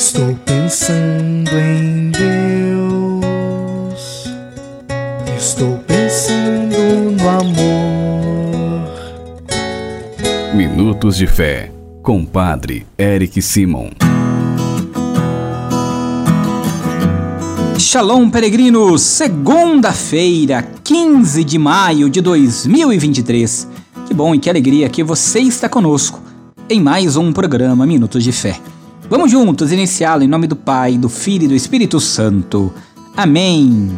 Estou pensando em Deus. Estou pensando no amor. Minutos de Fé, com Padre Eric Simon. Shalom, peregrinos! Segunda-feira, 15 de maio de 2023. Que bom e que alegria que você está conosco em mais um programa Minutos de Fé. Vamos juntos iniciá-lo em nome do Pai, do Filho e do Espírito Santo. Amém.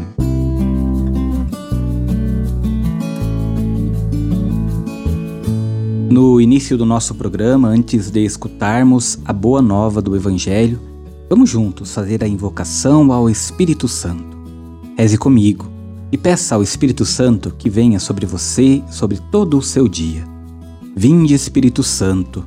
No início do nosso programa, antes de escutarmos a boa nova do Evangelho, vamos juntos fazer a invocação ao Espírito Santo. Reze comigo e peça ao Espírito Santo que venha sobre você, sobre todo o seu dia. Vinde, Espírito Santo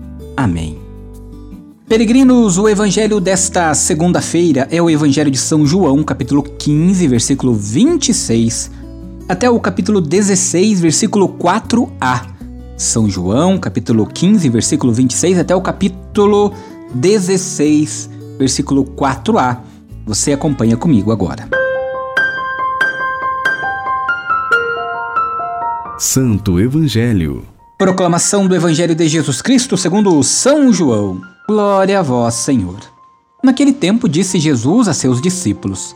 Amém. Peregrinos, o evangelho desta segunda-feira é o evangelho de São João, capítulo 15, versículo 26, até o capítulo 16, versículo 4a. São João, capítulo 15, versículo 26, até o capítulo 16, versículo 4a. Você acompanha comigo agora. Santo Evangelho Proclamação do Evangelho de Jesus Cristo segundo São João. Glória a vós, Senhor. Naquele tempo disse Jesus a seus discípulos: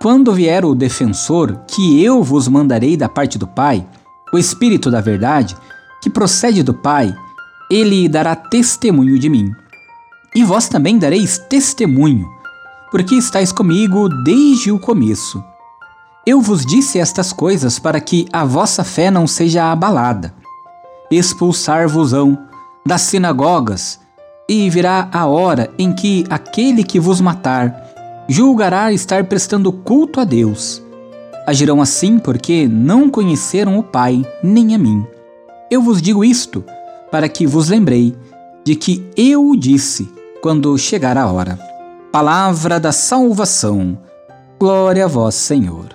Quando vier o defensor, que eu vos mandarei da parte do Pai, o Espírito da Verdade, que procede do Pai, ele dará testemunho de mim. E vós também dareis testemunho, porque estáis comigo desde o começo. Eu vos disse estas coisas para que a vossa fé não seja abalada expulsar-vos-ão das sinagogas, e virá a hora em que aquele que vos matar julgará estar prestando culto a Deus. Agirão assim porque não conheceram o Pai nem a mim. Eu vos digo isto para que vos lembrei de que eu o disse quando chegar a hora. Palavra da salvação. Glória a vós, Senhor.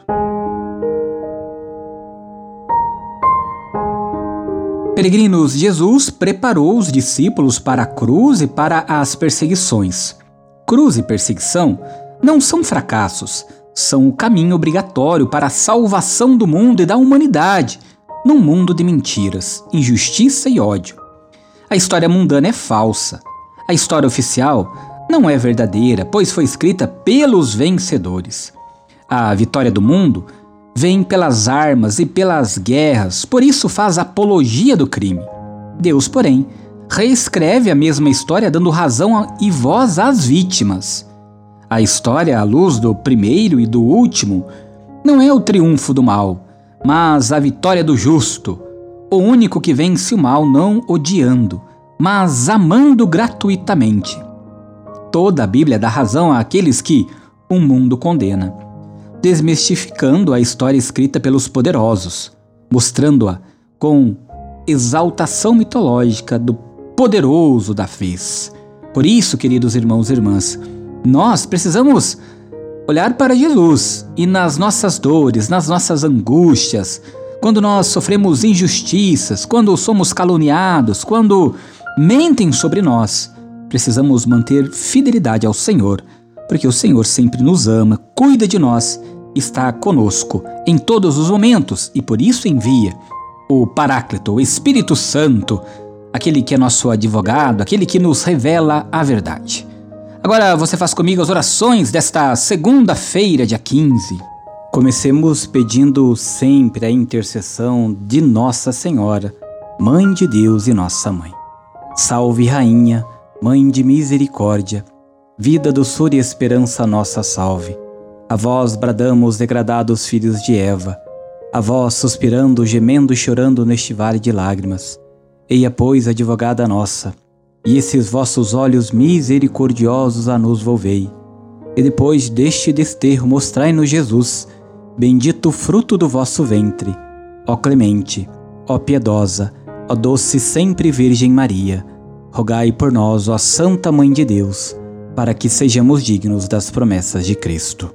Peregrinos, Jesus preparou os discípulos para a cruz e para as perseguições. Cruz e perseguição não são fracassos, são o caminho obrigatório para a salvação do mundo e da humanidade, num mundo de mentiras, injustiça e ódio. A história mundana é falsa. A história oficial não é verdadeira, pois foi escrita pelos vencedores. A vitória do mundo vem pelas armas e pelas guerras, por isso faz apologia do crime. Deus, porém, reescreve a mesma história dando razão e voz às vítimas. A história, à luz do primeiro e do último, não é o triunfo do mal, mas a vitória do justo, o único que vence o mal não odiando, mas amando gratuitamente. Toda a Bíblia dá razão àqueles que o mundo condena desmistificando a história escrita pelos poderosos, mostrando-a com exaltação mitológica do poderoso da fez. Por isso, queridos irmãos e irmãs, nós precisamos olhar para Jesus e nas nossas dores, nas nossas angústias, quando nós sofremos injustiças, quando somos caluniados, quando mentem sobre nós, precisamos manter fidelidade ao Senhor, porque o Senhor sempre nos ama, cuida de nós está conosco em todos os momentos e por isso envia o Paráclito, o Espírito Santo, aquele que é nosso advogado, aquele que nos revela a verdade. Agora você faz comigo as orações desta segunda-feira, dia 15. Comecemos pedindo sempre a intercessão de Nossa Senhora, Mãe de Deus e Nossa Mãe. Salve, Rainha, Mãe de Misericórdia, vida, doçura e esperança nossa salve. A vós bradamos, degradados filhos de Eva, a vós suspirando, gemendo e chorando neste vale de lágrimas. Eia, pois, advogada nossa, e esses vossos olhos misericordiosos a nos volvei. E depois deste desterro mostrai-nos Jesus, bendito fruto do vosso ventre. Ó clemente, ó piedosa, ó doce sempre Virgem Maria, rogai por nós, ó Santa Mãe de Deus, para que sejamos dignos das promessas de Cristo.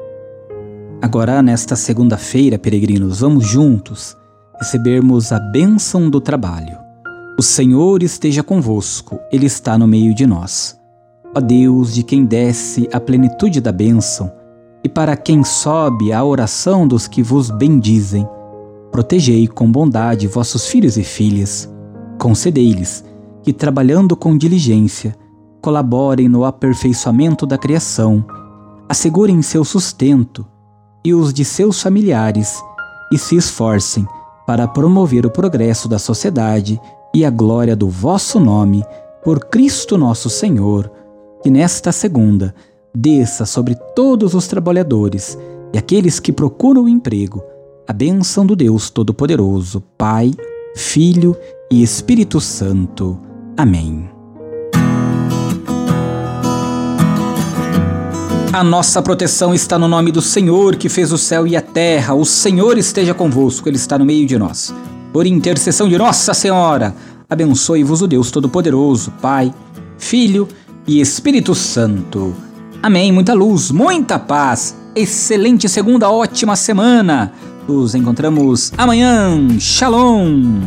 Agora, nesta segunda-feira, peregrinos, vamos juntos recebermos a bênção do trabalho. O Senhor esteja convosco, Ele está no meio de nós. Ó Deus, de quem desce a plenitude da bênção, e para quem sobe a oração dos que vos bendizem, protegei com bondade vossos filhos e filhas, concedei-lhes que, trabalhando com diligência, colaborem no aperfeiçoamento da criação, assegurem seu sustento e os de seus familiares e se esforcem para promover o progresso da sociedade e a glória do vosso nome, por Cristo nosso Senhor, que nesta segunda desça sobre todos os trabalhadores e aqueles que procuram emprego a bênção do Deus Todo-Poderoso, Pai, Filho e Espírito Santo. Amém. A nossa proteção está no nome do Senhor que fez o céu e a terra. O Senhor esteja convosco, Ele está no meio de nós. Por intercessão de Nossa Senhora, abençoe-vos o Deus Todo-Poderoso, Pai, Filho e Espírito Santo. Amém. Muita luz, muita paz. Excelente segunda, ótima semana. Nos encontramos amanhã. Shalom.